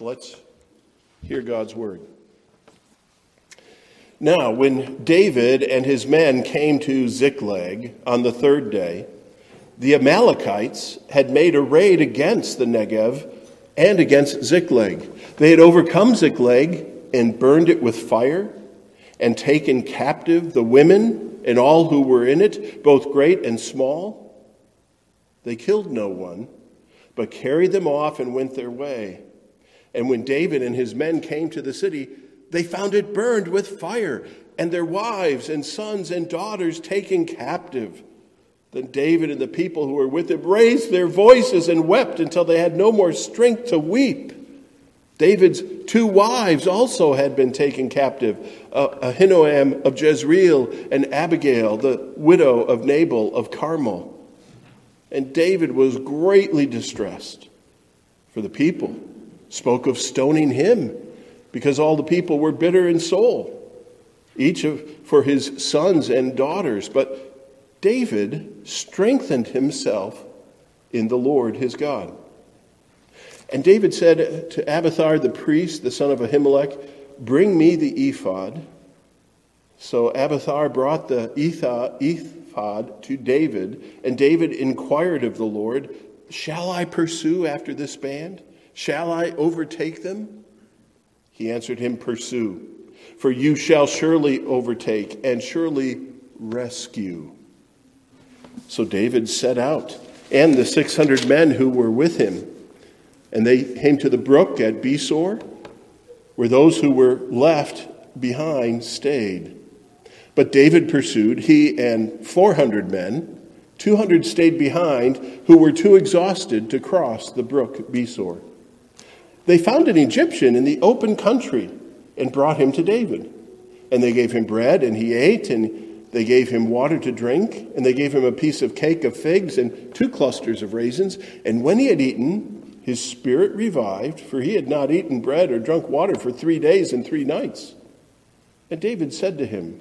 Let's hear God's word. Now, when David and his men came to Ziklag on the third day, the Amalekites had made a raid against the Negev and against Ziklag. They had overcome Ziklag and burned it with fire and taken captive the women and all who were in it, both great and small. They killed no one, but carried them off and went their way. And when David and his men came to the city, they found it burned with fire, and their wives and sons and daughters taken captive. Then David and the people who were with him raised their voices and wept until they had no more strength to weep. David's two wives also had been taken captive uh, Ahinoam of Jezreel and Abigail, the widow of Nabal of Carmel. And David was greatly distressed, for the people spoke of stoning him because all the people were bitter in soul, each of, for his sons and daughters. But David strengthened himself in the Lord his God. And David said to Abiathar the priest, the son of Ahimelech, Bring me the ephod. So Abiathar brought the ephod to David, and David inquired of the Lord, Shall I pursue after this band? Shall I overtake them? He answered him, Pursue, for you shall surely overtake and surely rescue. So David set out, and the 600 men who were with him. And they came to the brook at Besor, where those who were left behind stayed. But David pursued, he and 400 men. 200 stayed behind, who were too exhausted to cross the brook Besor. They found an Egyptian in the open country and brought him to David. And they gave him bread, and he ate, and they gave him water to drink, and they gave him a piece of cake of figs and two clusters of raisins. And when he had eaten, his spirit revived, for he had not eaten bread or drunk water for three days and three nights. And David said to him,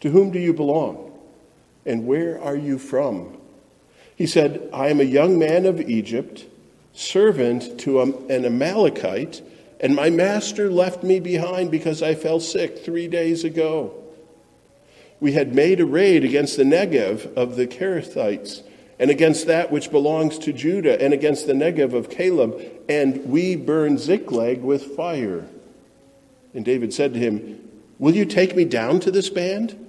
To whom do you belong? And where are you from? He said, I am a young man of Egypt servant to an Amalekite, and my master left me behind because I fell sick three days ago. We had made a raid against the Negev of the Kerethites, and against that which belongs to Judah, and against the Negev of Caleb, and we burned Ziklag with fire. And David said to him, Will you take me down to this band?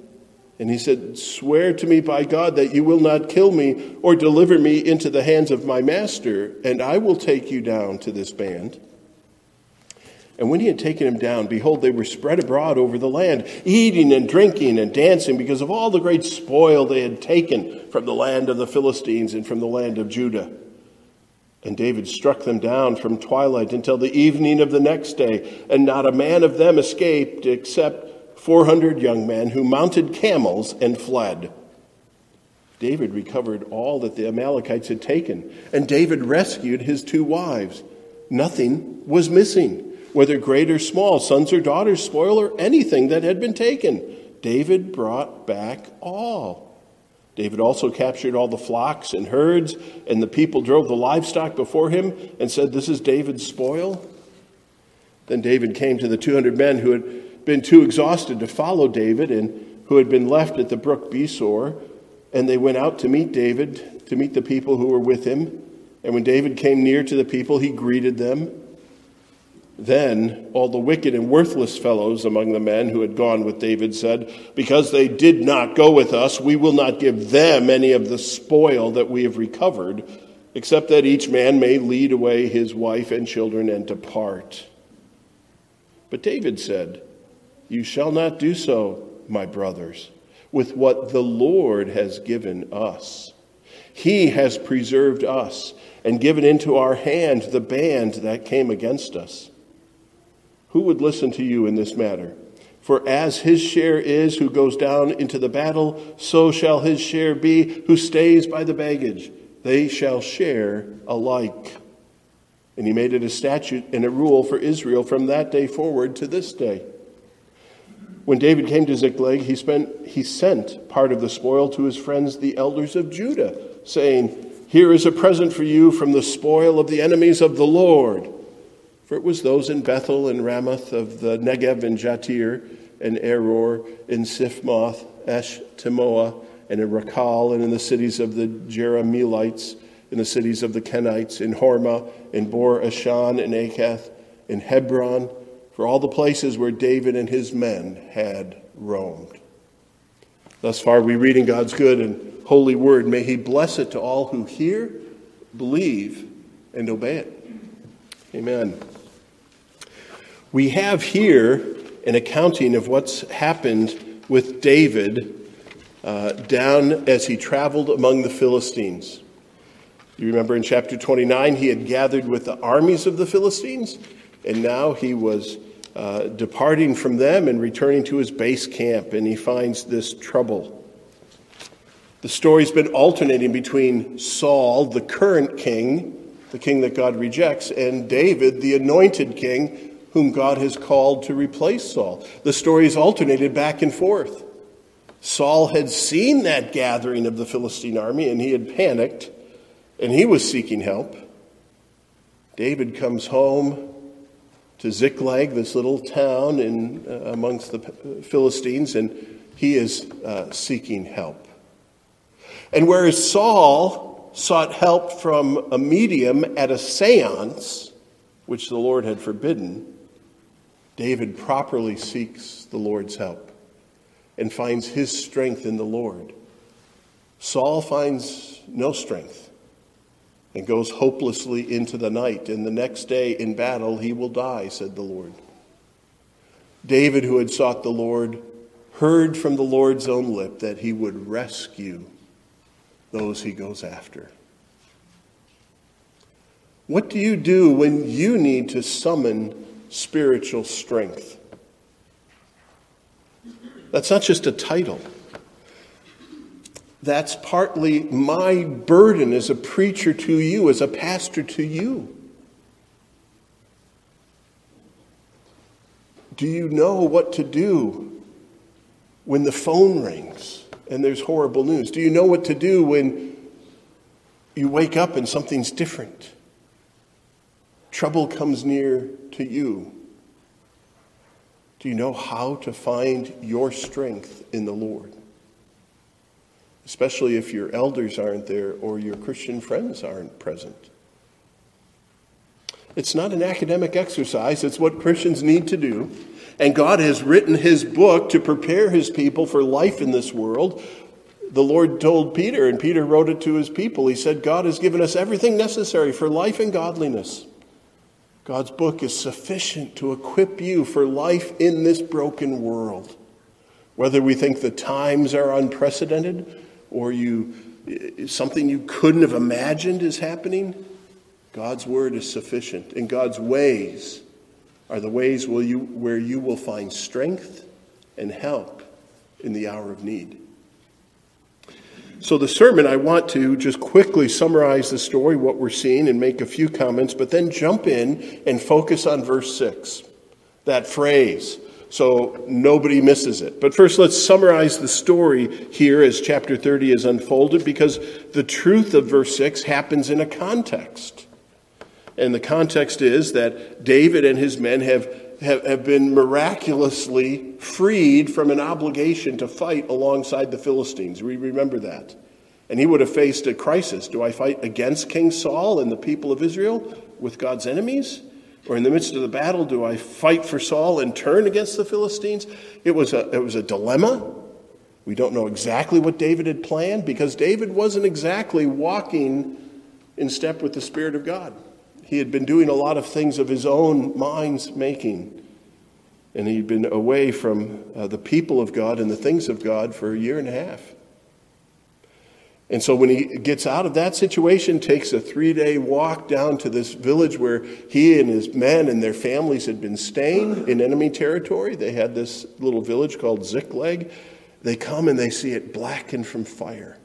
And he said, Swear to me by God that you will not kill me or deliver me into the hands of my master, and I will take you down to this band. And when he had taken him down, behold, they were spread abroad over the land, eating and drinking and dancing because of all the great spoil they had taken from the land of the Philistines and from the land of Judah. And David struck them down from twilight until the evening of the next day, and not a man of them escaped except 400 young men who mounted camels and fled. David recovered all that the Amalekites had taken, and David rescued his two wives. Nothing was missing, whether great or small, sons or daughters, spoil or anything that had been taken. David brought back all. David also captured all the flocks and herds, and the people drove the livestock before him and said, This is David's spoil. Then David came to the 200 men who had been too exhausted to follow David and who had been left at the brook Besor. And they went out to meet David, to meet the people who were with him. And when David came near to the people, he greeted them. Then all the wicked and worthless fellows among the men who had gone with David said, Because they did not go with us, we will not give them any of the spoil that we have recovered, except that each man may lead away his wife and children and depart. But David said, you shall not do so, my brothers, with what the Lord has given us. He has preserved us and given into our hand the band that came against us. Who would listen to you in this matter? For as his share is who goes down into the battle, so shall his share be who stays by the baggage. They shall share alike. And he made it a statute and a rule for Israel from that day forward to this day. When David came to Ziklag, he, spent, he sent part of the spoil to his friends, the elders of Judah, saying, Here is a present for you from the spoil of the enemies of the Lord. For it was those in Bethel and Ramoth of the Negev and Jattir and Aroer in Siphmoth, Esh Temoa, and in Racal, and in the cities of the Jerahmeelites, in the cities of the Kenites, in Hormah, in Bor Ashan, in Acheth, in Hebron, for all the places where David and his men had roamed. Thus far, we read in God's good and holy word. May He bless it to all who hear, believe, and obey it. Amen. We have here an accounting of what's happened with David uh, down as he traveled among the Philistines. You remember in chapter 29, he had gathered with the armies of the Philistines, and now he was uh, departing from them and returning to his base camp, and he finds this trouble. The story's been alternating between Saul, the current king, the king that God rejects, and David, the anointed king, whom God has called to replace Saul. The story is alternated back and forth. Saul had seen that gathering of the Philistine army and he had panicked and he was seeking help. David comes home to Ziklag, this little town in, uh, amongst the Philistines, and he is uh, seeking help. And whereas Saul sought help from a medium at a seance, which the Lord had forbidden, David properly seeks the Lord's help and finds his strength in the Lord. Saul finds no strength and goes hopelessly into the night. And the next day in battle he will die, said the Lord. David, who had sought the Lord, heard from the Lord's own lip that he would rescue those he goes after. What do you do when you need to summon spiritual strength? That's not just a title. That's partly my burden as a preacher to you, as a pastor to you. Do you know what to do when the phone rings and there's horrible news? Do you know what to do when you wake up and something's different? Trouble comes near to you. Do you know how to find your strength in the Lord? Especially if your elders aren't there or your Christian friends aren't present. It's not an academic exercise, it's what Christians need to do. And God has written his book to prepare his people for life in this world. The Lord told Peter, and Peter wrote it to his people. He said, God has given us everything necessary for life and godliness. God's book is sufficient to equip you for life in this broken world. Whether we think the times are unprecedented or you something you couldn't have imagined is happening, God's word is sufficient. And God's ways are the ways will you, where you will find strength and help in the hour of need. So, the sermon, I want to just quickly summarize the story, what we're seeing, and make a few comments, but then jump in and focus on verse 6. That phrase, so nobody misses it. But first, let's summarize the story here as chapter 30 is unfolded because the truth of verse 6 happens in a context. And the context is that David and his men have, have, have been miraculously freed from an obligation to fight alongside the Philistines. We remember that. And he would have faced a crisis. Do I fight against King Saul and the people of Israel with God's enemies? Or in the midst of the battle, do I fight for Saul and turn against the Philistines? It was a, it was a dilemma. We don't know exactly what David had planned because David wasn't exactly walking in step with the Spirit of God. He had been doing a lot of things of his own mind's making. And he'd been away from uh, the people of God and the things of God for a year and a half. And so when he gets out of that situation, takes a three day walk down to this village where he and his men and their families had been staying in enemy territory. They had this little village called Ziklag. They come and they see it blackened from fire.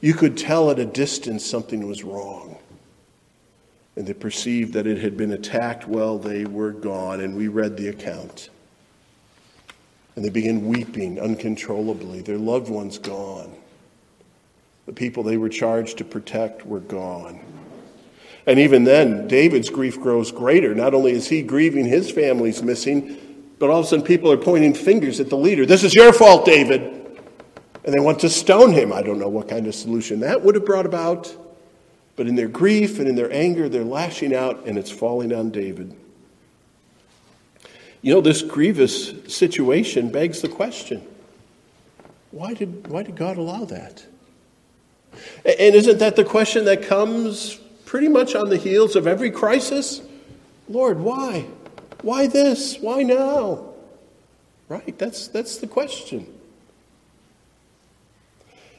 You could tell at a distance something was wrong. And they perceived that it had been attacked. Well, they were gone, and we read the account. And they begin weeping uncontrollably, their loved ones gone. The people they were charged to protect were gone. And even then, David's grief grows greater. Not only is he grieving his family's missing, but all of a sudden people are pointing fingers at the leader. This is your fault, David. And they want to stone him. I don't know what kind of solution that would have brought about. But in their grief and in their anger, they're lashing out, and it's falling on David. You know, this grievous situation begs the question why did, why did God allow that? And isn't that the question that comes pretty much on the heels of every crisis? Lord, why? Why this? Why now? Right? That's, that's the question.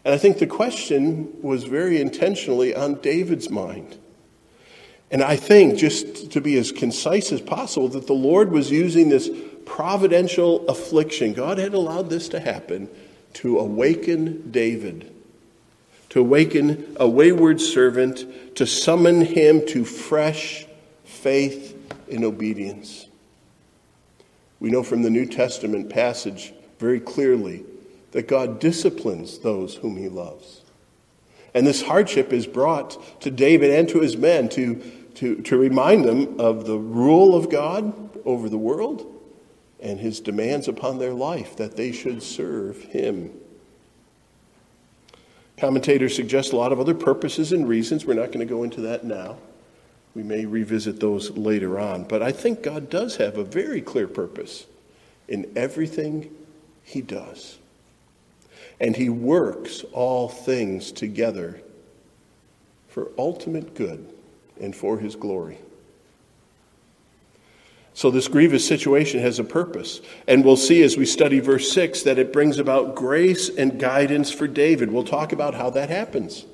And I think the question was very intentionally on David's mind. And I think, just to be as concise as possible, that the Lord was using this providential affliction. God had allowed this to happen to awaken David, to awaken a wayward servant, to summon him to fresh faith in obedience. We know from the New Testament passage very clearly that God disciplines those whom he loves. And this hardship is brought to David and to his men to, to, to remind them of the rule of God over the world and his demands upon their life that they should serve him. Commentators suggest a lot of other purposes and reasons. We're not going to go into that now. We may revisit those later on. But I think God does have a very clear purpose in everything he does. And he works all things together for ultimate good and for his glory. So, this grievous situation has a purpose. And we'll see as we study verse 6 that it brings about grace and guidance for David. We'll talk about how that happens.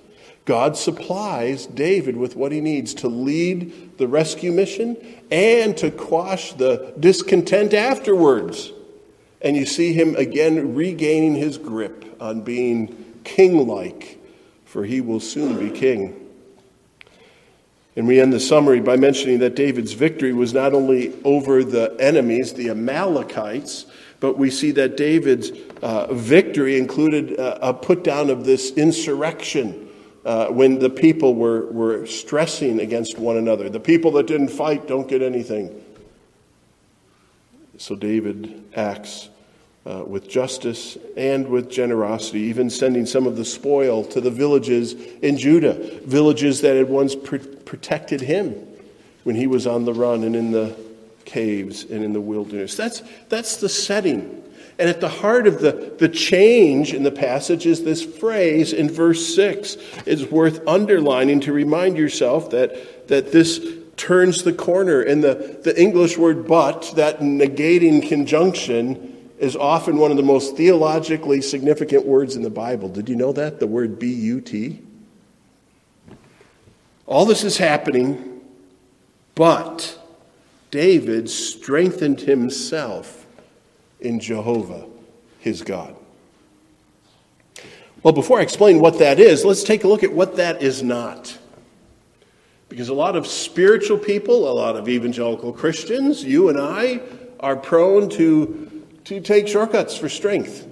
God supplies David with what he needs to lead the rescue mission and to quash the discontent afterwards. And you see him again regaining his grip on being king like, for he will soon be king. And we end the summary by mentioning that David's victory was not only over the enemies, the Amalekites, but we see that David's uh, victory included uh, a put down of this insurrection uh, when the people were, were stressing against one another. The people that didn't fight don't get anything. So David acts uh, with justice and with generosity, even sending some of the spoil to the villages in Judah, villages that had once pr- protected him when he was on the run and in the caves and in the wilderness. That's, that's the setting. And at the heart of the, the change in the passage is this phrase in verse 6. It's worth underlining to remind yourself that, that this turns the corner. And the, the English word but, that negating conjunction, is often one of the most theologically significant words in the Bible. Did you know that? The word B U T? All this is happening, but David strengthened himself in Jehovah, his God. Well, before I explain what that is, let's take a look at what that is not. Because a lot of spiritual people, a lot of evangelical Christians, you and I, are prone to to take shortcuts for strength.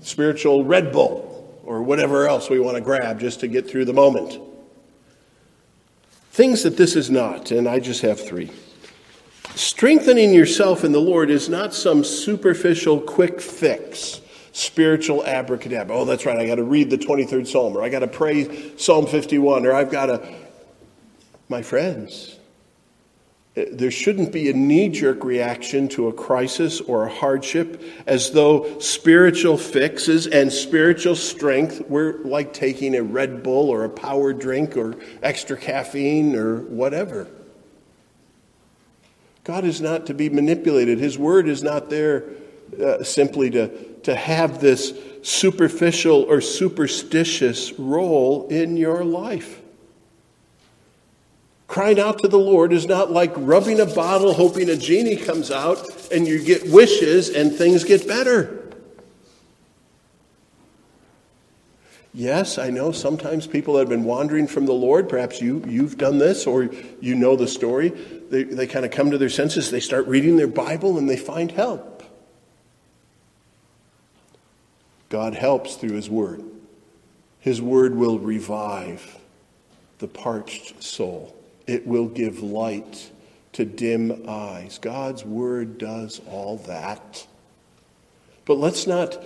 Spiritual Red Bull or whatever else we want to grab just to get through the moment. Things that this is not, and I just have three. Strengthening yourself in the Lord is not some superficial quick fix, spiritual abracadabra. Oh, that's right, I got to read the 23rd Psalm, or I got to pray Psalm 51, or I've got to. My friends, there shouldn't be a knee jerk reaction to a crisis or a hardship as though spiritual fixes and spiritual strength were like taking a Red Bull or a power drink or extra caffeine or whatever. God is not to be manipulated. His word is not there uh, simply to, to have this superficial or superstitious role in your life. Crying out to the Lord is not like rubbing a bottle hoping a genie comes out and you get wishes and things get better. Yes, I know sometimes people have been wandering from the Lord. Perhaps you, you've done this or you know the story. They, they kind of come to their senses, they start reading their Bible, and they find help. God helps through His Word. His Word will revive the parched soul. It will give light to dim eyes. God's word does all that. But let's not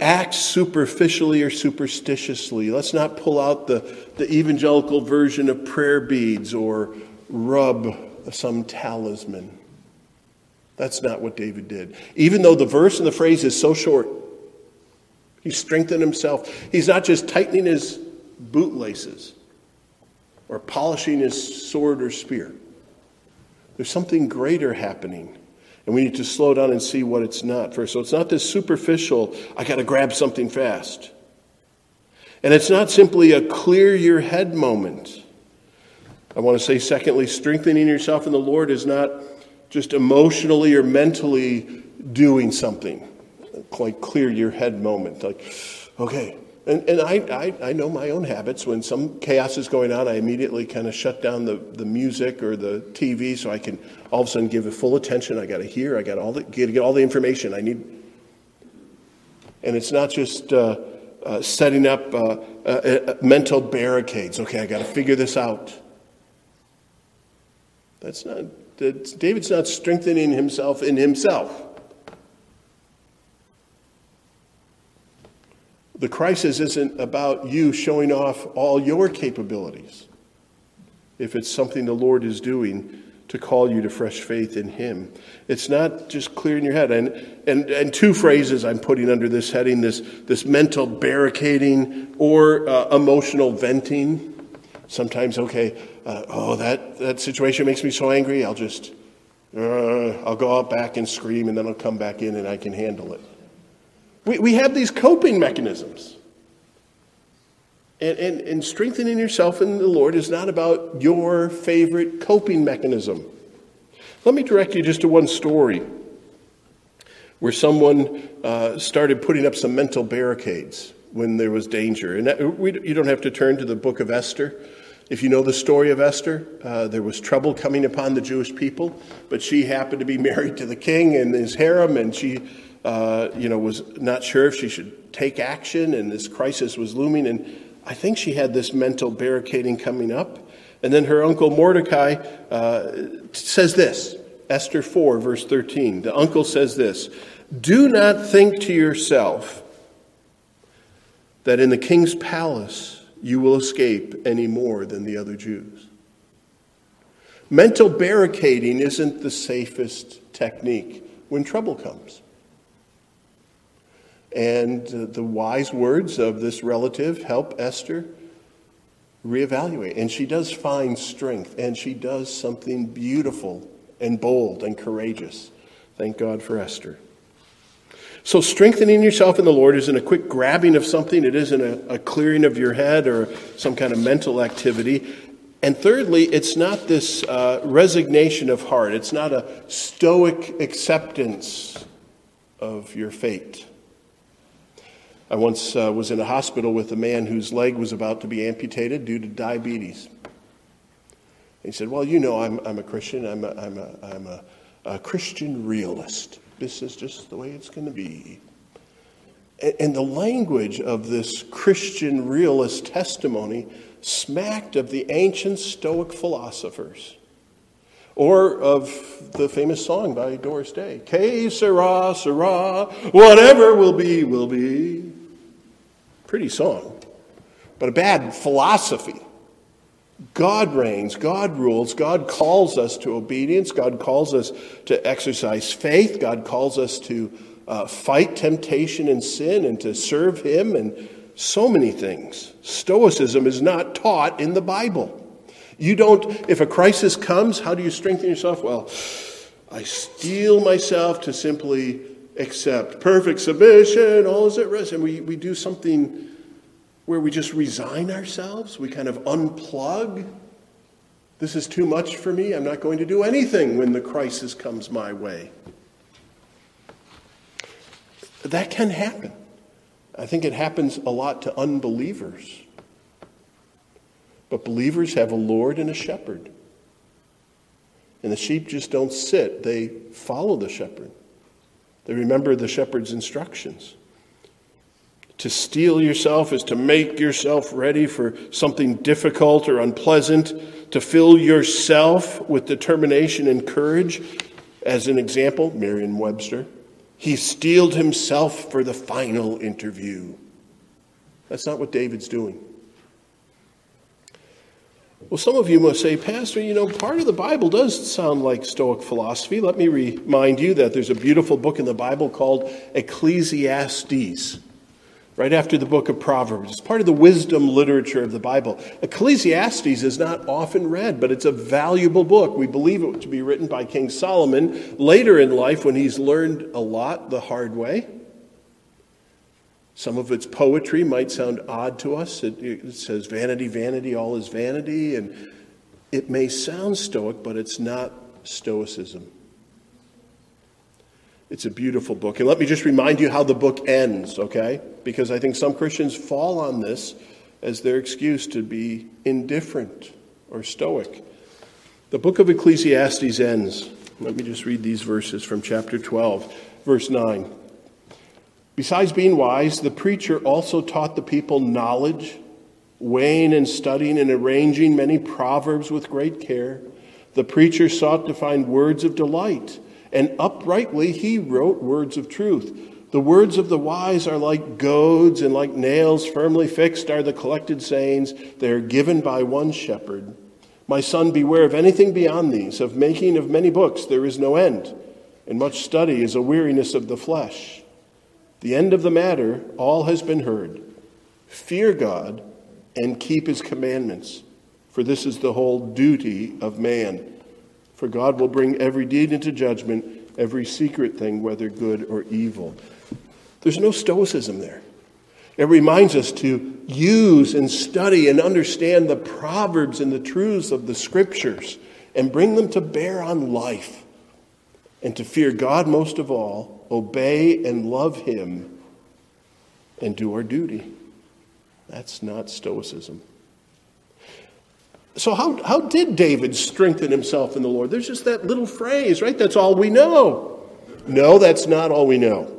act superficially or superstitiously. Let's not pull out the, the evangelical version of prayer beads or rub some talisman. That's not what David did. Even though the verse and the phrase is so short, he strengthened himself. He's not just tightening his bootlaces or polishing his sword or spear. There's something greater happening. And we need to slow down and see what it's not first. So it's not this superficial, I got to grab something fast. And it's not simply a clear your head moment. I want to say, secondly, strengthening yourself in the Lord is not just emotionally or mentally doing something. Like clear your head moment. Like, okay. And, and I, I, I know my own habits. When some chaos is going on, I immediately kind of shut down the, the music or the TV so I can all of a sudden give it full attention. I got to hear, I got all the, get, get all the information I need. And it's not just uh, uh, setting up uh, uh, uh mental barricades. Okay, I got to figure this out. That's not, that's, David's not strengthening himself in himself. The crisis isn't about you showing off all your capabilities. If it's something the Lord is doing to call you to fresh faith in Him, it's not just clearing your head. And, and, and two phrases I'm putting under this heading this, this mental barricading or uh, emotional venting. Sometimes, okay, uh, oh, that, that situation makes me so angry, I'll just, uh, I'll go out back and scream and then I'll come back in and I can handle it. We, we have these coping mechanisms. And, and, and strengthening yourself in the Lord is not about your favorite coping mechanism. Let me direct you just to one story where someone uh, started putting up some mental barricades when there was danger. And that, we, you don't have to turn to the book of Esther. If you know the story of Esther, uh, there was trouble coming upon the Jewish people, but she happened to be married to the king and his harem, and she, uh, you know, was not sure if she should take action, and this crisis was looming. And I think she had this mental barricading coming up. And then her uncle Mordecai uh, says this Esther 4, verse 13. The uncle says this Do not think to yourself that in the king's palace, you will escape any more than the other Jews. Mental barricading isn't the safest technique when trouble comes. And uh, the wise words of this relative help Esther reevaluate. And she does find strength, and she does something beautiful and bold and courageous. Thank God for Esther. So, strengthening yourself in the Lord isn't a quick grabbing of something, it isn't a, a clearing of your head or some kind of mental activity. And thirdly, it's not this uh, resignation of heart, it's not a stoic acceptance of your fate. I once uh, was in a hospital with a man whose leg was about to be amputated due to diabetes. He said, Well, you know, I'm, I'm a Christian, I'm a, I'm a, I'm a, a Christian realist. This is just the way it's going to be. And the language of this Christian realist testimony smacked of the ancient Stoic philosophers or of the famous song by Doris Day, Que sera, sera, whatever will be, will be. Pretty song, but a bad philosophy. God reigns, God rules, God calls us to obedience, God calls us to exercise faith, God calls us to uh, fight temptation and sin and to serve Him and so many things. Stoicism is not taught in the Bible. You don't, if a crisis comes, how do you strengthen yourself? Well, I steel myself to simply accept perfect submission, all is at rest. And we, we do something where we just resign ourselves, we kind of unplug. This is too much for me. I'm not going to do anything when the crisis comes my way. That can happen. I think it happens a lot to unbelievers. But believers have a Lord and a shepherd. And the sheep just don't sit, they follow the shepherd. They remember the shepherd's instructions. To steel yourself is to make yourself ready for something difficult or unpleasant, to fill yourself with determination and courage. As an example, Merriam Webster, he steeled himself for the final interview. That's not what David's doing. Well, some of you must say, Pastor, you know, part of the Bible does sound like Stoic philosophy. Let me remind you that there's a beautiful book in the Bible called Ecclesiastes, right after the book of Proverbs. It's part of the wisdom literature of the Bible. Ecclesiastes is not often read, but it's a valuable book. We believe it to be written by King Solomon later in life when he's learned a lot the hard way. Some of its poetry might sound odd to us. It, it, says, vanity, vanity, all is vanity. And it may sound stoic, but it's not stoicism. It's a beautiful book. And let me just remind you how the book ends, okay? Because I think some Christians fall on this as their excuse to be indifferent or stoic. The book of Ecclesiastes ends. Let me just read these verses from chapter 12, verse 9. Besides being wise, the preacher also taught the people knowledge, weighing and studying and arranging many proverbs with great care. The preacher sought to find words of delight, and uprightly he wrote words of truth. The words of the wise are like goads, and like nails firmly fixed are the collected sayings. They are given by one shepherd. My son, beware of anything beyond these. Of making of many books there is no end, and much study is a weariness of the flesh. The end of the matter, all has been heard. Fear God and keep his commandments, for this is the whole duty of man. For God will bring every deed into judgment, every secret thing, whether good or evil. There's no stoicism there. It reminds us to use and study and understand the proverbs and the truths of the scriptures and bring them to bear on life and to fear God most of all, obey and love Him, and do our duty. That's not Stoicism. So, how, how did David strengthen himself in the Lord? There's just that little phrase, right? That's all we know. No, that's not all we know.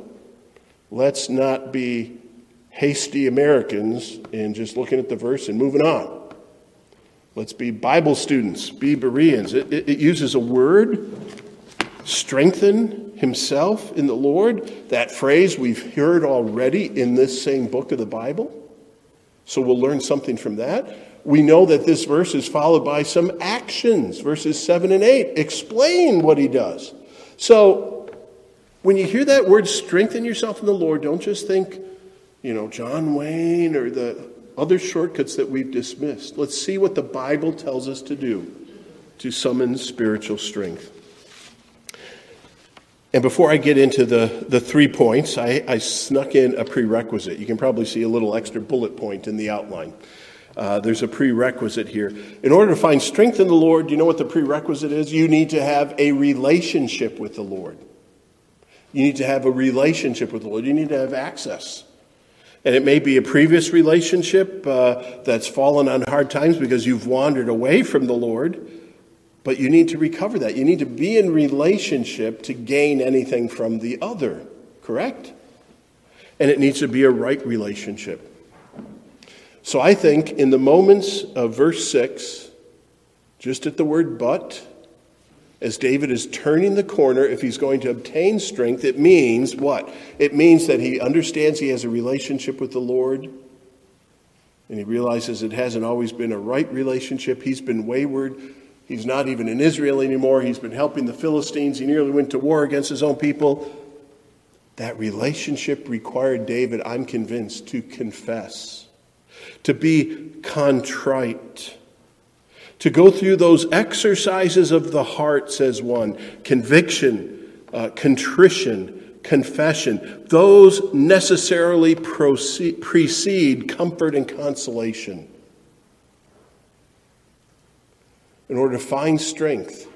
Let's not be hasty Americans and just looking at the verse and moving on. Let's be Bible students, be Bereans. It, it, it uses a word strengthen himself in the Lord. That phrase we've heard already in this same book of the Bible. So we'll learn something from that. We know that this verse is followed by some actions. Verses 7 and 8 explain what he does. So when you hear that word strengthen yourself in the Lord, don't just think, you know, John Wayne or the other shortcuts that we've dismissed. Let's see what the Bible tells us to do to summon spiritual strength. And before I get into the, the three points, I, I, snuck in a prerequisite. You can probably see a little extra bullet point in the outline. Uh, there's a prerequisite here. In order to find strength in the Lord, do you know what the prerequisite is? You need to have a relationship with the Lord. You need to have a relationship with the Lord. You need to have access. And it may be a previous relationship uh, that's fallen on hard times because you've wandered away from the Lord. But you need to recover that. You need to be in relationship to gain anything from the other, correct? And it needs to be a right relationship. So I think in the moments of verse 6, just at the word but, as David is turning the corner, if he's going to obtain strength, it means what? It means that he understands he has a relationship with the Lord, and he realizes it hasn't always been a right relationship. He's been wayward. He's not even in Israel anymore. He's been helping the Philistines. He nearly went to war against his own people. That relationship required David, I'm convinced, to confess, to be contrite, to go through those exercises of the heart, says one conviction, uh, contrition, confession. Those necessarily proceed, precede comfort and consolation. In order to find strength.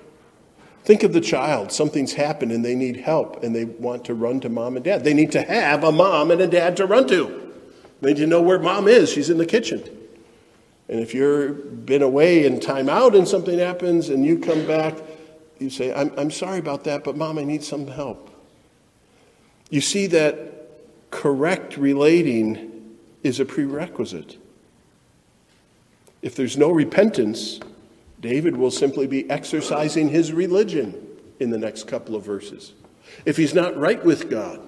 Think of the child. Something's happened and they need help and they want to run to mom and dad. They need to have a mom and a dad to run to. They need to know where mom is. She's in the kitchen. And if you've been away and time out and something happens and you come back, you say, I'm, I'm sorry about that, but mom, I need some help. You see that correct relating is a prerequisite. If there's no repentance, David will simply be exercising his religion in the next couple of verses. If he's not right with God,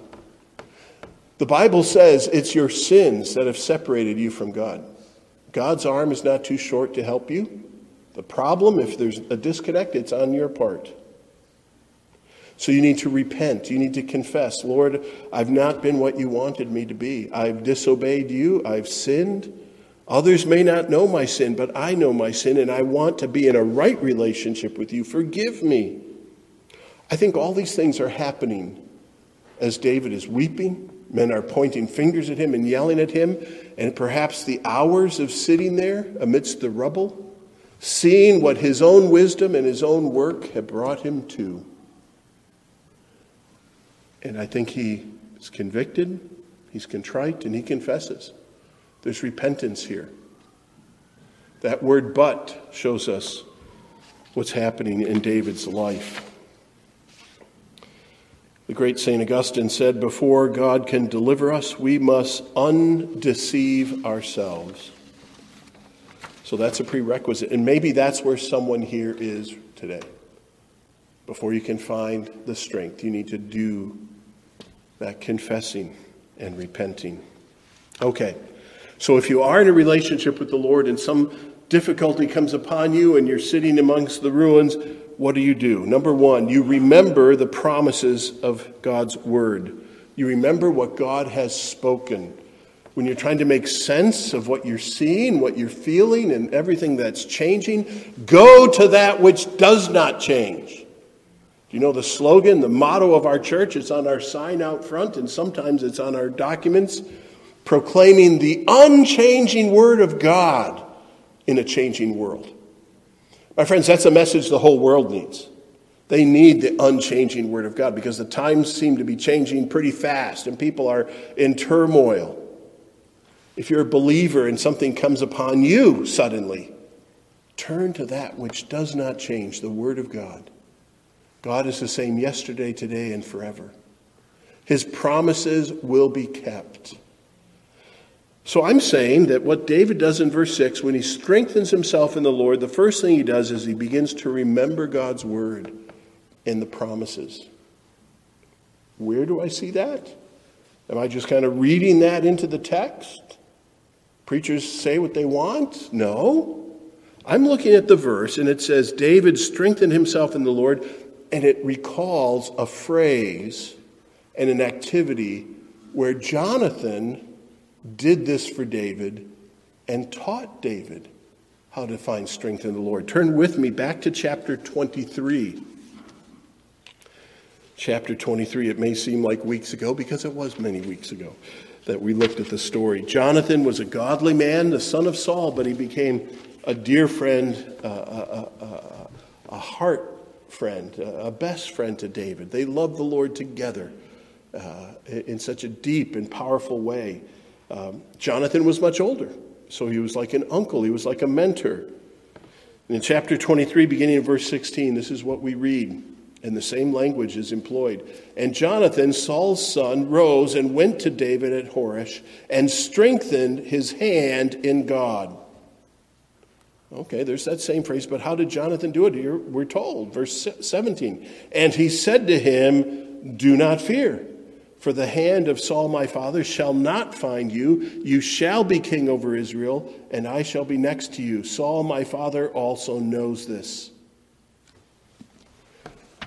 the Bible says it's your sins that have separated you from God. God's arm is not too short to help you. The problem, if there's a disconnect, it's on your part. So you need to repent. You need to confess, Lord, I've not been what you wanted me to be. I've disobeyed you. I've sinned. Others may not know my sin, but I know my sin, and I want to be in a right relationship with you. Forgive me. I think all these things are happening as David is weeping. Men are pointing fingers at him and yelling at him, and perhaps the hours of sitting there amidst the rubble, seeing what his own wisdom and his own work have brought him to. And I think he is convicted, he's contrite, and he confesses. There's repentance here. That word but shows us what's happening in David's life. The great St. Augustine said, Before God can deliver us, we must undeceive ourselves. So that's a prerequisite. And maybe that's where someone here is today. Before you can find the strength, you need to do that confessing and repenting. Okay, so if you are in a relationship with the Lord and some difficulty comes upon you and you're sitting amongst the ruins, what do you do? Number one, you remember the promises of God's word. You remember what God has spoken. When you're trying to make sense of what you're seeing, what you're feeling, and everything that's changing, go to that which does not change. Do you know the slogan, the motto of our church? It's on our sign out front, and sometimes it's on our documents, proclaiming the unchanging Word of God in a changing world. My friends, that's a message the whole world needs. They need the unchanging Word of God because the times seem to be changing pretty fast and people are in turmoil. If you're a believer and something comes upon you suddenly, turn to that which does not change, the Word of God. God is the same yesterday, today, and forever. His promises will be kept. So I'm saying that what David does in verse 6, when he strengthens himself in the Lord, the first thing he does is he begins to remember God's word and the promises. Where do I see that? Am I just kind of reading that into the text? Preachers say what they want? No. I'm looking at the verse, and it says, David strengthened himself in the Lord and it recalls a phrase and an activity where Jonathan did this for David and taught David how to find strength in the Lord. Turn with me back to chapter 23. Chapter 23, it may seem like weeks ago because it was many weeks ago that we looked at the story. Jonathan was a godly man, the son of Saul, but he became a dear friend, uh, a, a, a heart friend, a best friend to David. They loved the Lord together uh, in such a deep and powerful way. Um, Jonathan was much older, so he was like an uncle, he was like a mentor. in chapter 23, beginning in verse 16, this is what we read, and the same language is employed. And Jonathan, Saul's son, rose and went to David at Horesh and strengthened his hand in God. Okay, there's that same phrase, but how did Jonathan do it? Here we're told, verse 17. And he said to him, Do not fear, for the hand of Saul my father shall not find you. You shall be king over Israel, and I shall be next to you. Saul my father also knows this.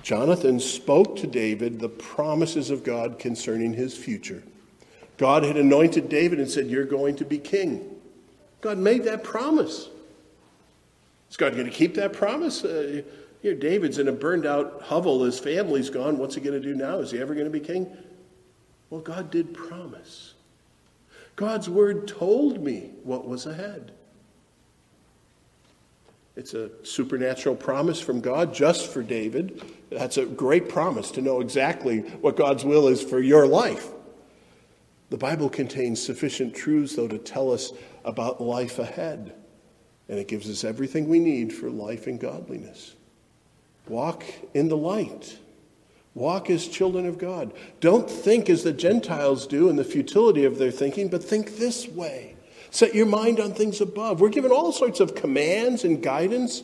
Jonathan spoke to David the promises of God concerning his future. God had anointed David and said, You're going to be king. God made that promise. Is God going to keep that promise? Uh, here, David's in a burned out hovel. His family's gone. What's he going to do now? Is he ever going to be king? Well, God did promise. God's word told me what was ahead. It's a supernatural promise from God just for David. That's a great promise to know exactly what God's will is for your life. The Bible contains sufficient truths, though, to tell us about life ahead and it gives us everything we need for life and godliness. Walk in the light. Walk as children of God. Don't think as the Gentiles do in the futility of their thinking, but think this way. Set your mind on things above. We're given all sorts of commands and guidance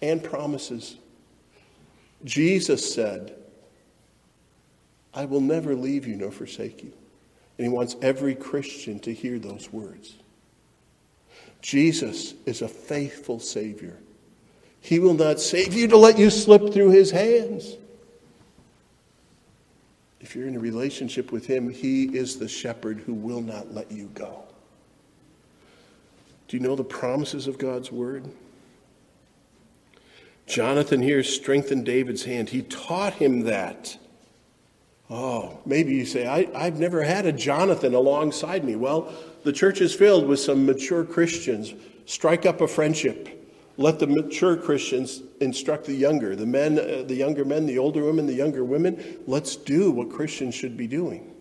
and promises. Jesus said, I will never leave you nor forsake you. And he wants every Christian to hear those words. Jesus is a faithful Savior. He will not save you to let you slip through his hands. If you're in a relationship with him, he is the shepherd who will not let you go. Do you know the promises of God's word? Jonathan here strengthened David's hand. He taught him that. Oh, maybe you say, I, have never had a Jonathan alongside me. Well, the church is filled with some mature Christians. Strike up a friendship. Let the mature Christians instruct the younger, the men, uh, the younger men, the older women, the younger women. Let's do what Christians should be doing.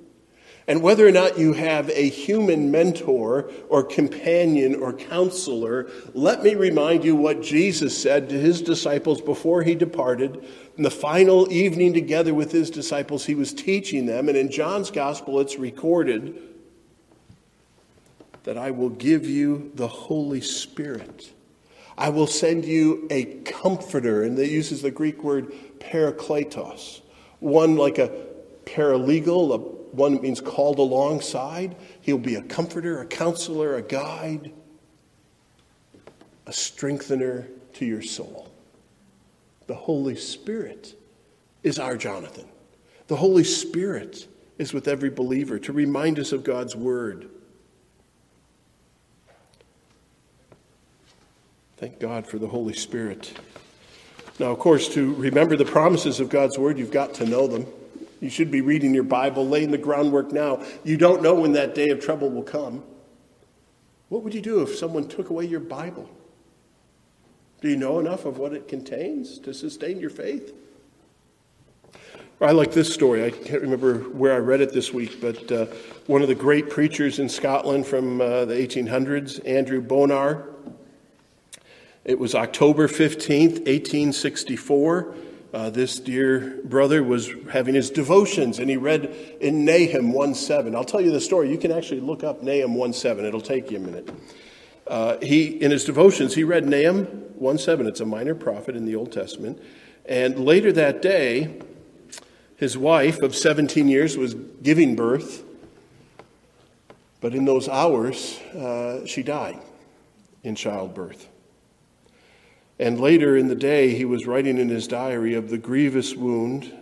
And whether or not you have a human mentor or companion or counselor, let me remind you what Jesus said to his disciples before he departed. In the final evening together with his disciples, he was teaching them. And in John's gospel, it's recorded that I will give you the Holy Spirit. I will send you a comforter. And that uses the Greek word parakletos, one like a paralegal, a one that means called alongside. He'll be a comforter, a counselor, a guide, a strengthener to your soul. The Holy Spirit is our Jonathan. The Holy Spirit is with every believer to remind us of God's word. Thank God for the Holy Spirit. Now, of course, to remember the promises of God's word, you've got to know them. You should be reading your Bible, laying the groundwork now. You don't know when that day of trouble will come. What would you do if someone took away your Bible? Do you know enough of what it contains to sustain your faith? I like this story. I can't remember where I read it this week, but uh, one of the great preachers in Scotland from uh, the 1800s, Andrew Bonar, it was October 15th, 1864. Uh, this dear brother was having his devotions and he read in Nahum 1 7. I'll tell you the story. You can actually look up Nahum 1 7, it'll take you a minute. Uh, he, in his devotions, he read Nahum 1 7. It's a minor prophet in the Old Testament. And later that day, his wife of 17 years was giving birth. But in those hours, uh, she died in childbirth. And later in the day, he was writing in his diary of the grievous wound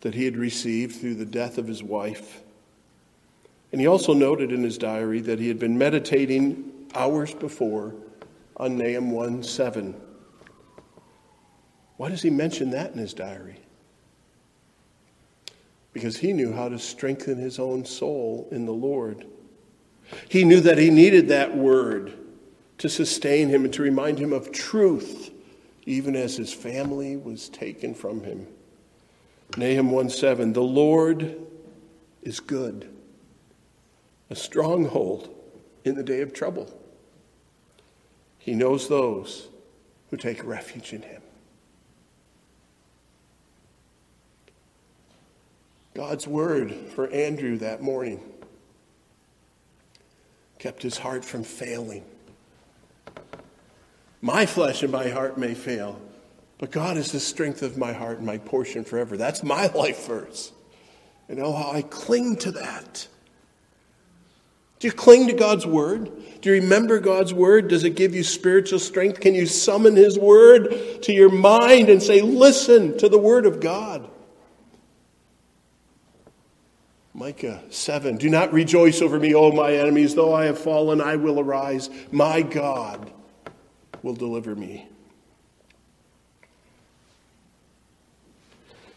that he had received through the death of his wife. And he also noted in his diary that he had been meditating hours before on Nahum 1 7. Why does he mention that in his diary? Because he knew how to strengthen his own soul in the Lord. He knew that he needed that word to sustain him and to remind him of truth, even as his family was taken from him. Nahum 1 7 The Lord is good, a stronghold in the day of trouble. He knows those who take refuge in him. God's word for Andrew that morning kept his heart from failing. My flesh and my heart may fail, but God is the strength of my heart and my portion forever. That's my life verse. And oh, how I cling to that. Do you cling to God's word? Do you remember God's word? Does it give you spiritual strength? Can you summon his word to your mind and say, Listen to the word of God? Micah 7 Do not rejoice over me, O my enemies. Though I have fallen, I will arise. My God will deliver me.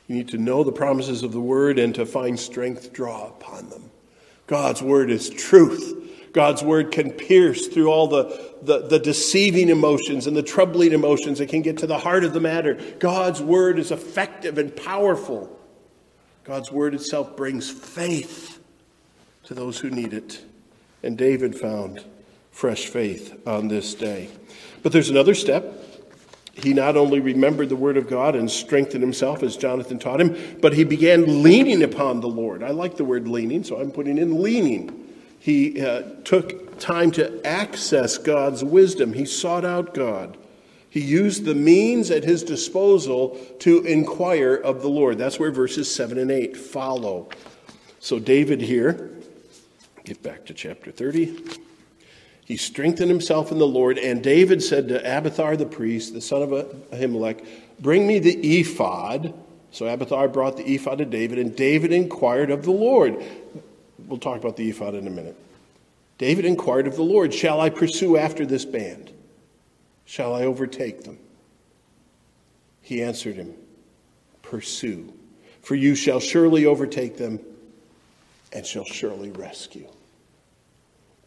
You need to know the promises of the word and to find strength, draw upon them. God's word is truth. God's word can pierce through all the, the, the, deceiving emotions and the troubling emotions. It can get to the heart of the matter. God's word is effective and powerful. God's word itself brings faith to those who need it. And David found fresh faith on this day. But there's another step. he not only remembered the word of God and strengthened himself as Jonathan taught him, but he began leaning upon the Lord. I like the word leaning, so I'm putting in leaning. He uh, took time to access God's wisdom, he sought out God. He used the means at his disposal to inquire of the Lord. That's where verses 7 and 8 follow. So, David here, get back to chapter 30. He strengthened himself in the Lord, and David said to Abiathar the priest, the son of Ahimelech, Bring me the ephod. So Abiathar brought the ephod to David, and David inquired of the Lord. We'll talk about the ephod in a minute. David inquired of the Lord, Shall I pursue after this band? Shall I overtake them? He answered him, Pursue, for you shall surely overtake them and shall surely rescue.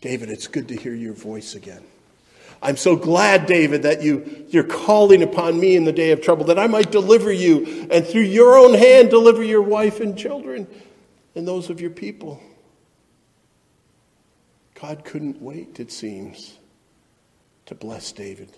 David, it's good to hear your voice again. I'm so glad, David, that you, you're calling upon me in the day of trouble, that I might deliver you, and through your own hand deliver your wife and children and those of your people. God couldn't wait, it seems, to bless David.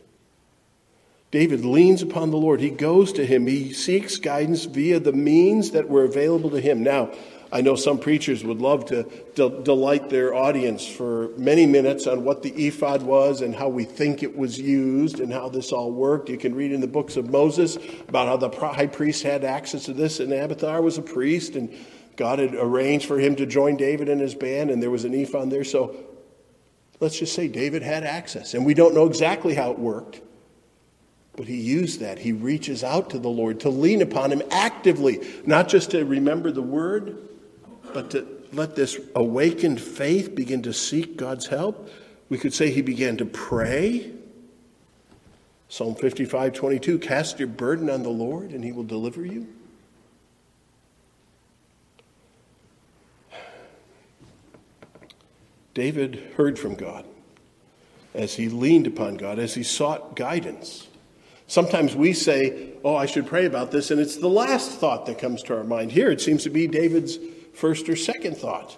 David leans upon the Lord. He goes to him. He seeks guidance via the means that were available to him. Now, I know some preachers would love to de- delight their audience for many minutes on what the ephod was and how we think it was used and how this all worked. You can read in the books of Moses about how the high priest had access to this, and Abiathar was a priest, and God had arranged for him to join David and his band, and there was an ephod there. So let's just say David had access, and we don't know exactly how it worked. But he used that. He reaches out to the Lord to lean upon him actively, not just to remember the word, but to let this awakened faith begin to seek God's help. We could say he began to pray. Psalm 55 22 Cast your burden on the Lord, and he will deliver you. David heard from God as he leaned upon God, as he sought guidance. Sometimes we say, Oh, I should pray about this, and it's the last thought that comes to our mind. Here, it seems to be David's first or second thought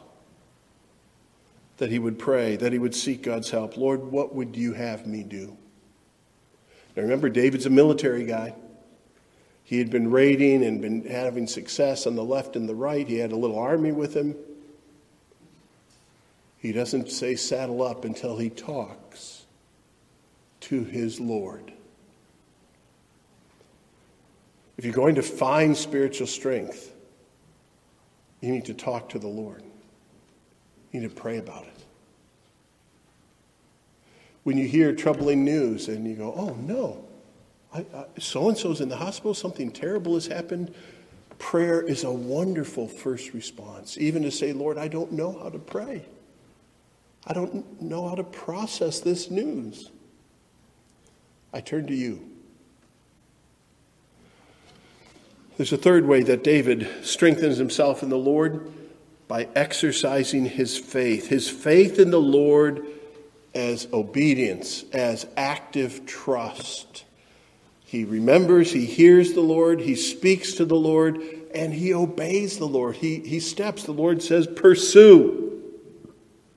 that he would pray, that he would seek God's help. Lord, what would you have me do? Now remember, David's a military guy. He had been raiding and been having success on the left and the right. He had a little army with him. He doesn't say saddle up until he talks to his Lord. If you're going to find spiritual strength, you need to talk to the Lord. You need to pray about it. When you hear troubling news and you go, oh no, so and so's in the hospital, something terrible has happened, prayer is a wonderful first response. Even to say, Lord, I don't know how to pray. I don't know how to process this news. I turn to you. There's a third way that David strengthens himself in the Lord by exercising his faith. His faith in the Lord as obedience, as active trust. He remembers, he hears the Lord, he speaks to the Lord, and he obeys the Lord. He, he steps. The Lord says, Pursue.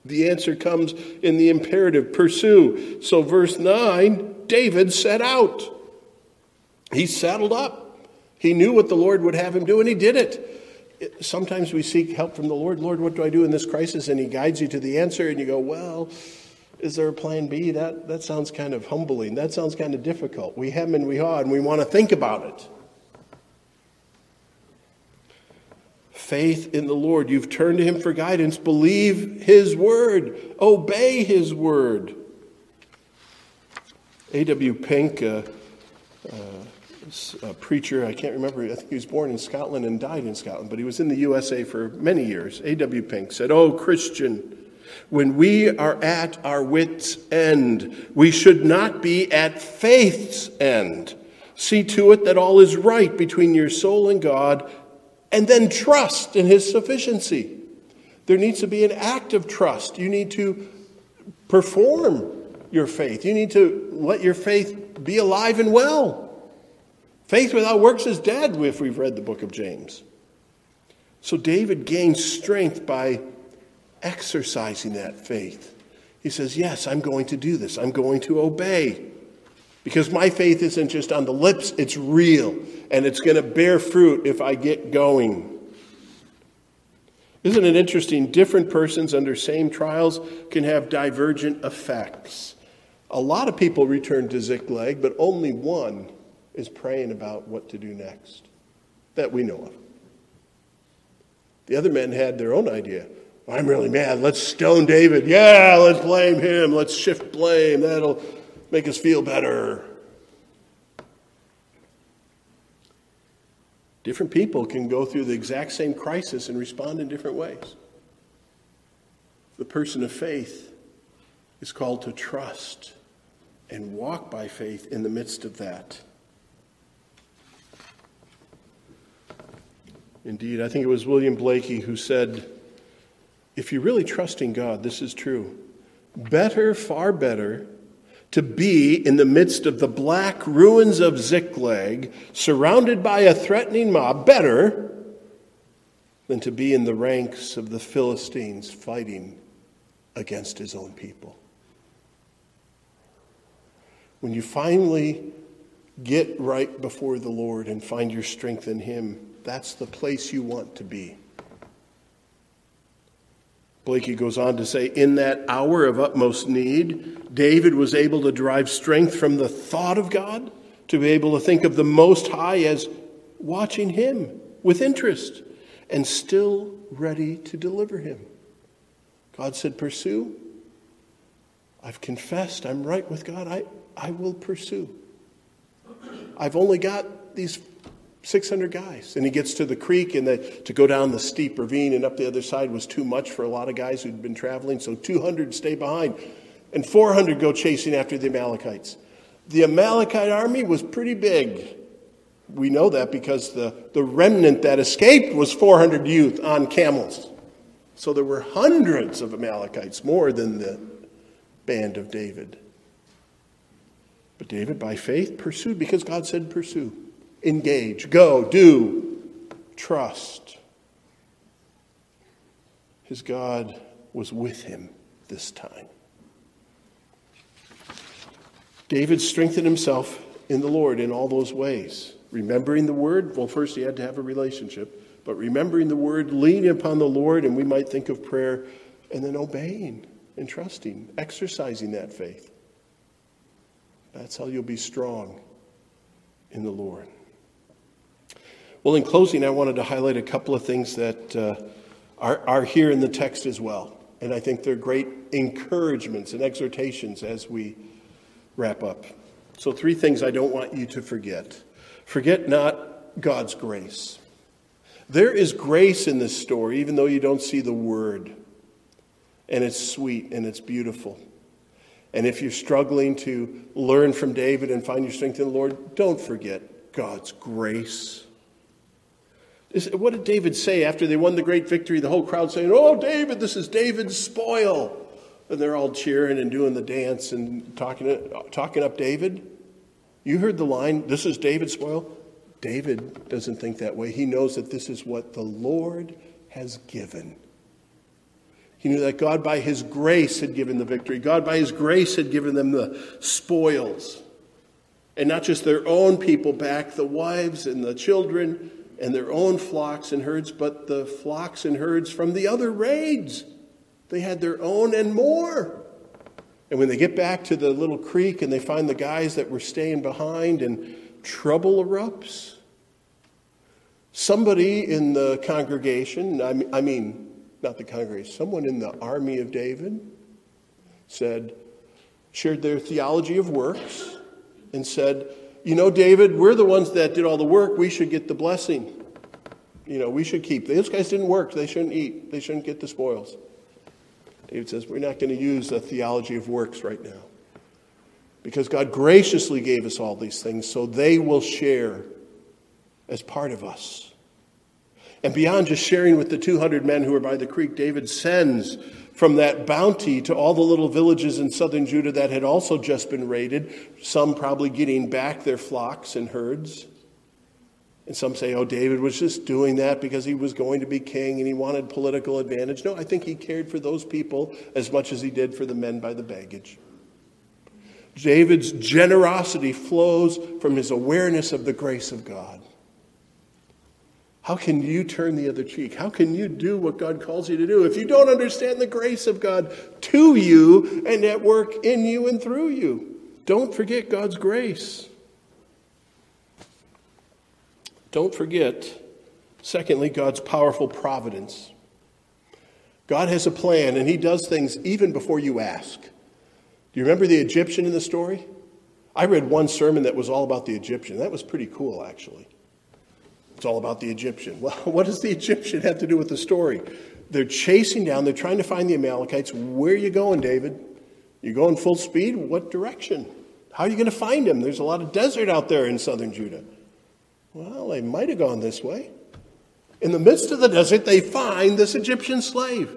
The answer comes in the imperative pursue. So, verse 9 David set out. He saddled up. He knew what the Lord would have him do, and he did it. Sometimes we seek help from the Lord. Lord, what do I do in this crisis? And he guides you to the answer, and you go, Well, is there a plan B? That, that sounds kind of humbling. That sounds kind of difficult. We hem and we haw, and we want to think about it. Faith in the Lord. You've turned to him for guidance. Believe his word, obey his word. A.W. Pink, uh, uh, a uh, preacher, I can't remember, I think he was born in Scotland and died in Scotland, but he was in the USA for many years. A.W. Pink said, Oh, Christian, when we are at our wits' end, we should not be at faith's end. See to it that all is right between your soul and God, and then trust in His sufficiency. There needs to be an act of trust. You need to perform your faith. You need to let your faith be alive and well. Faith without works is dead, if we've read the book of James. So David gains strength by exercising that faith. He says, Yes, I'm going to do this, I'm going to obey. Because my faith isn't just on the lips, it's real. And it's going to bear fruit if I get going. Isn't it interesting? Different persons under same trials can have divergent effects. A lot of people return to Ziklag, but only one is praying about what to do next that we know of. The other men had their own idea. I'm really mad. Let's stone David. Yeah, let's blame him. Let's shift blame. That'll make us feel better. Different people can go through the exact same crisis and respond in different ways. The person of faith is called to trust and walk by faith in the midst of that. Indeed, I think it was William Blaikie who said, if you're really trust in God, this is true. Better, far better, to be in the midst of the black ruins of Ziklag, surrounded by a threatening mob, better than to be in the ranks of the Philistines fighting against his own people. When you finally get right before the Lord and find your strength in Him, that's the place you want to be. Blaikie goes on to say, in that hour of utmost need, David was able to derive strength from the thought of God, to be able to think of the Most High as watching him with interest and still ready to deliver him. God said, Pursue. I've confessed I'm right with God. I, I will pursue. I've only got these 600 guys. And he gets to the creek, and the, to go down the steep ravine and up the other side was too much for a lot of guys who'd been traveling, so 200 stay behind. And 400 go chasing after the Amalekites. The Amalekite army was pretty big. We know that because the, the remnant that escaped was 400 youth on camels. So there were hundreds of Amalekites, more than the band of David. But David, by faith, pursued because God said, Pursue engage, go, do, trust. His God was with him this time. David strengthened himself in the Lord in all those ways. Remembering the word, well, first he had to have a relationship, but remembering the word, leaning upon the Lord, and we might think of prayer, and then obeying and trusting, exercising that faith. That's how you'll be strong in the Lord. Well, in closing, I wanted to highlight a couple of things that uh, are, are here in the text as well. And I think they're great encouragements and exhortations as we wrap up. So, three things I don't want you to forget. Forget not God's grace. There is grace in this story, even though you don't see the word. And it's sweet and it's beautiful. And if you're struggling to learn from David and find your strength in the Lord, don't forget God's grace. What did David say after they won the great victory? The whole crowd saying, Oh, David, this is David's spoil. And they're all cheering and doing the dance and talking, talking up David. You heard the line, This is David's spoil. David doesn't think that way. He knows that this is what the Lord has given. He knew that God, by His grace, had given the victory. God, by His grace, had given them the spoils. And not just their own people back, the wives and the children and their own flocks and herds, but the flocks and herds from the other raids. They had their own and more. And when they get back to the little creek and they find the guys that were staying behind, and trouble erupts. Somebody in the congregation, I mean, not the congregation, someone in the army of David said, shared their theology of works, and said, you know, David, we're the ones that did all the work. We should get the blessing. You know, we should keep. Those guys didn't work. They shouldn't eat. They shouldn't get the spoils. David says, We're not going to use a theology of works right now. Because God graciously gave us all these things, so they will share as part of us. And beyond just sharing with the 200 men who are by the creek, David sends from that bounty to all the little villages in southern Judah that had also just been raided, some probably getting back their flocks and herds. And some say, oh, David was just doing that because he was going to be king and he wanted political advantage. No, I think he cared for those people as much as he did for the men by the baggage. David's generosity flows from his awareness of the grace of God. How can you turn the other cheek? How can you do what God calls you to do if you don't understand the grace of God to you and at work in you and through you? Don't forget God's grace. Don't forget, secondly, God's powerful providence. God has a plan, and He does things even before you ask. Do you remember the Egyptian in the story? I read one sermon that was all about the Egyptian. That was pretty cool, actually. It's all about the Egyptian. Well, what does the Egyptian have to do with the story? They're chasing down, they're trying to find the Amalekites. Where are you going, David? You going full speed? What direction? How are you going to find them? There's a lot of desert out there in southern Judah. Well, they might have gone this way. In the midst of the desert, they find this Egyptian slave.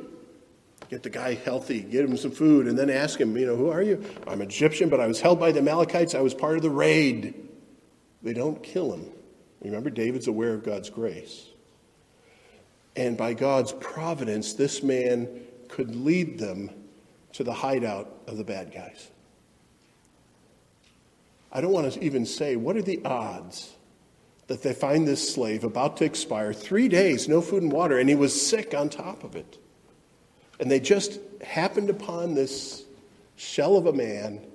Get the guy healthy, get him some food, and then ask him, you know, who are you? I'm Egyptian, but I was held by the Amalekites. I was part of the raid. They don't kill him. Remember, David's aware of God's grace. And by God's providence, this man could lead them to the hideout of the bad guys. I don't want to even say, what are the odds that they find this slave about to expire, three days, no food and water, and he was sick on top of it? And they just happened upon this shell of a man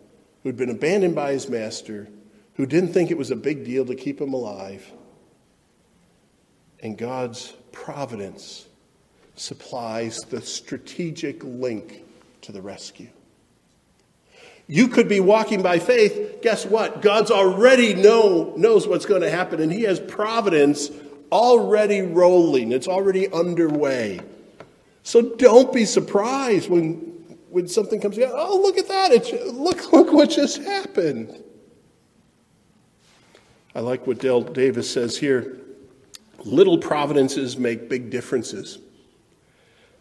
who'd been abandoned by his master who didn't think it was a big deal to keep him alive. And God's providence supplies the strategic link to the rescue. You could be walking by faith. Guess what? God's already know, knows what's going to happen, and He has providence already rolling. It's already underway. So don't be surprised when, when something comes together. Oh, look at that. It's, look, look what just happened. I like what Dale Davis says here. Little providences make big differences.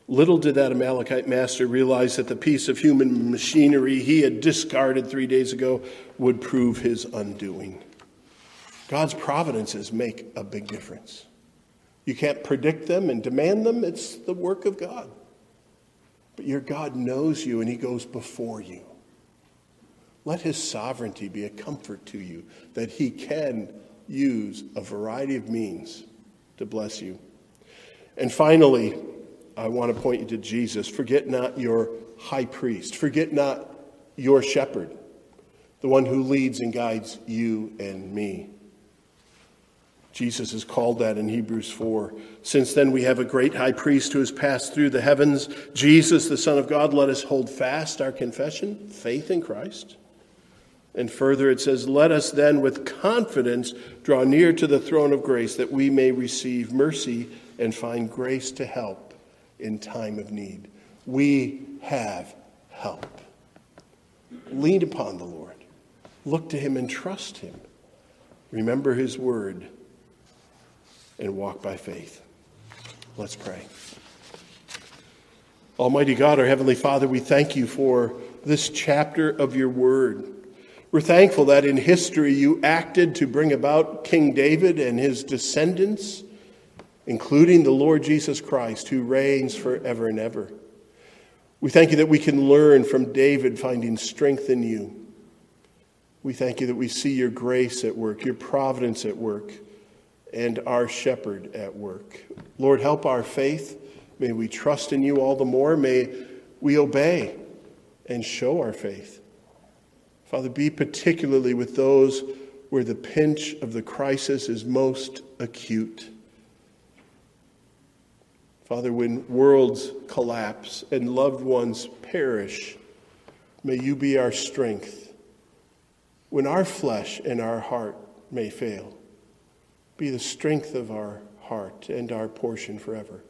Little did that Amalekite master realize that the piece of human machinery he had discarded three days ago would prove his undoing. God's providences make a big difference. You can't predict them and demand them, it's the work of God. But your God knows you and he goes before you. Let his sovereignty be a comfort to you that he can use a variety of means to bless you. And finally, I want to point you to Jesus. Forget not your high priest, forget not your shepherd, the one who leads and guides you and me. Jesus is called that in Hebrews 4. Since then, we have a great high priest who has passed through the heavens, Jesus, the Son of God. Let us hold fast our confession, faith in Christ. And further, it says, Let us then with confidence draw near to the throne of grace that we may receive mercy and find grace to help in time of need. We have help. Lean upon the Lord, look to Him and trust Him. Remember His word and walk by faith. Let's pray. Almighty God, our Heavenly Father, we thank you for this chapter of your word. We're thankful that in history you acted to bring about King David and his descendants, including the Lord Jesus Christ, who reigns forever and ever. We thank you that we can learn from David finding strength in you. We thank you that we see your grace at work, your providence at work, and our shepherd at work. Lord, help our faith. May we trust in you all the more. May we obey and show our faith. Father, be particularly with those where the pinch of the crisis is most acute. Father, when worlds collapse and loved ones perish, may you be our strength. When our flesh and our heart may fail, be the strength of our heart and our portion forever.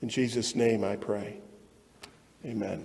In Jesus' name I pray. Amen.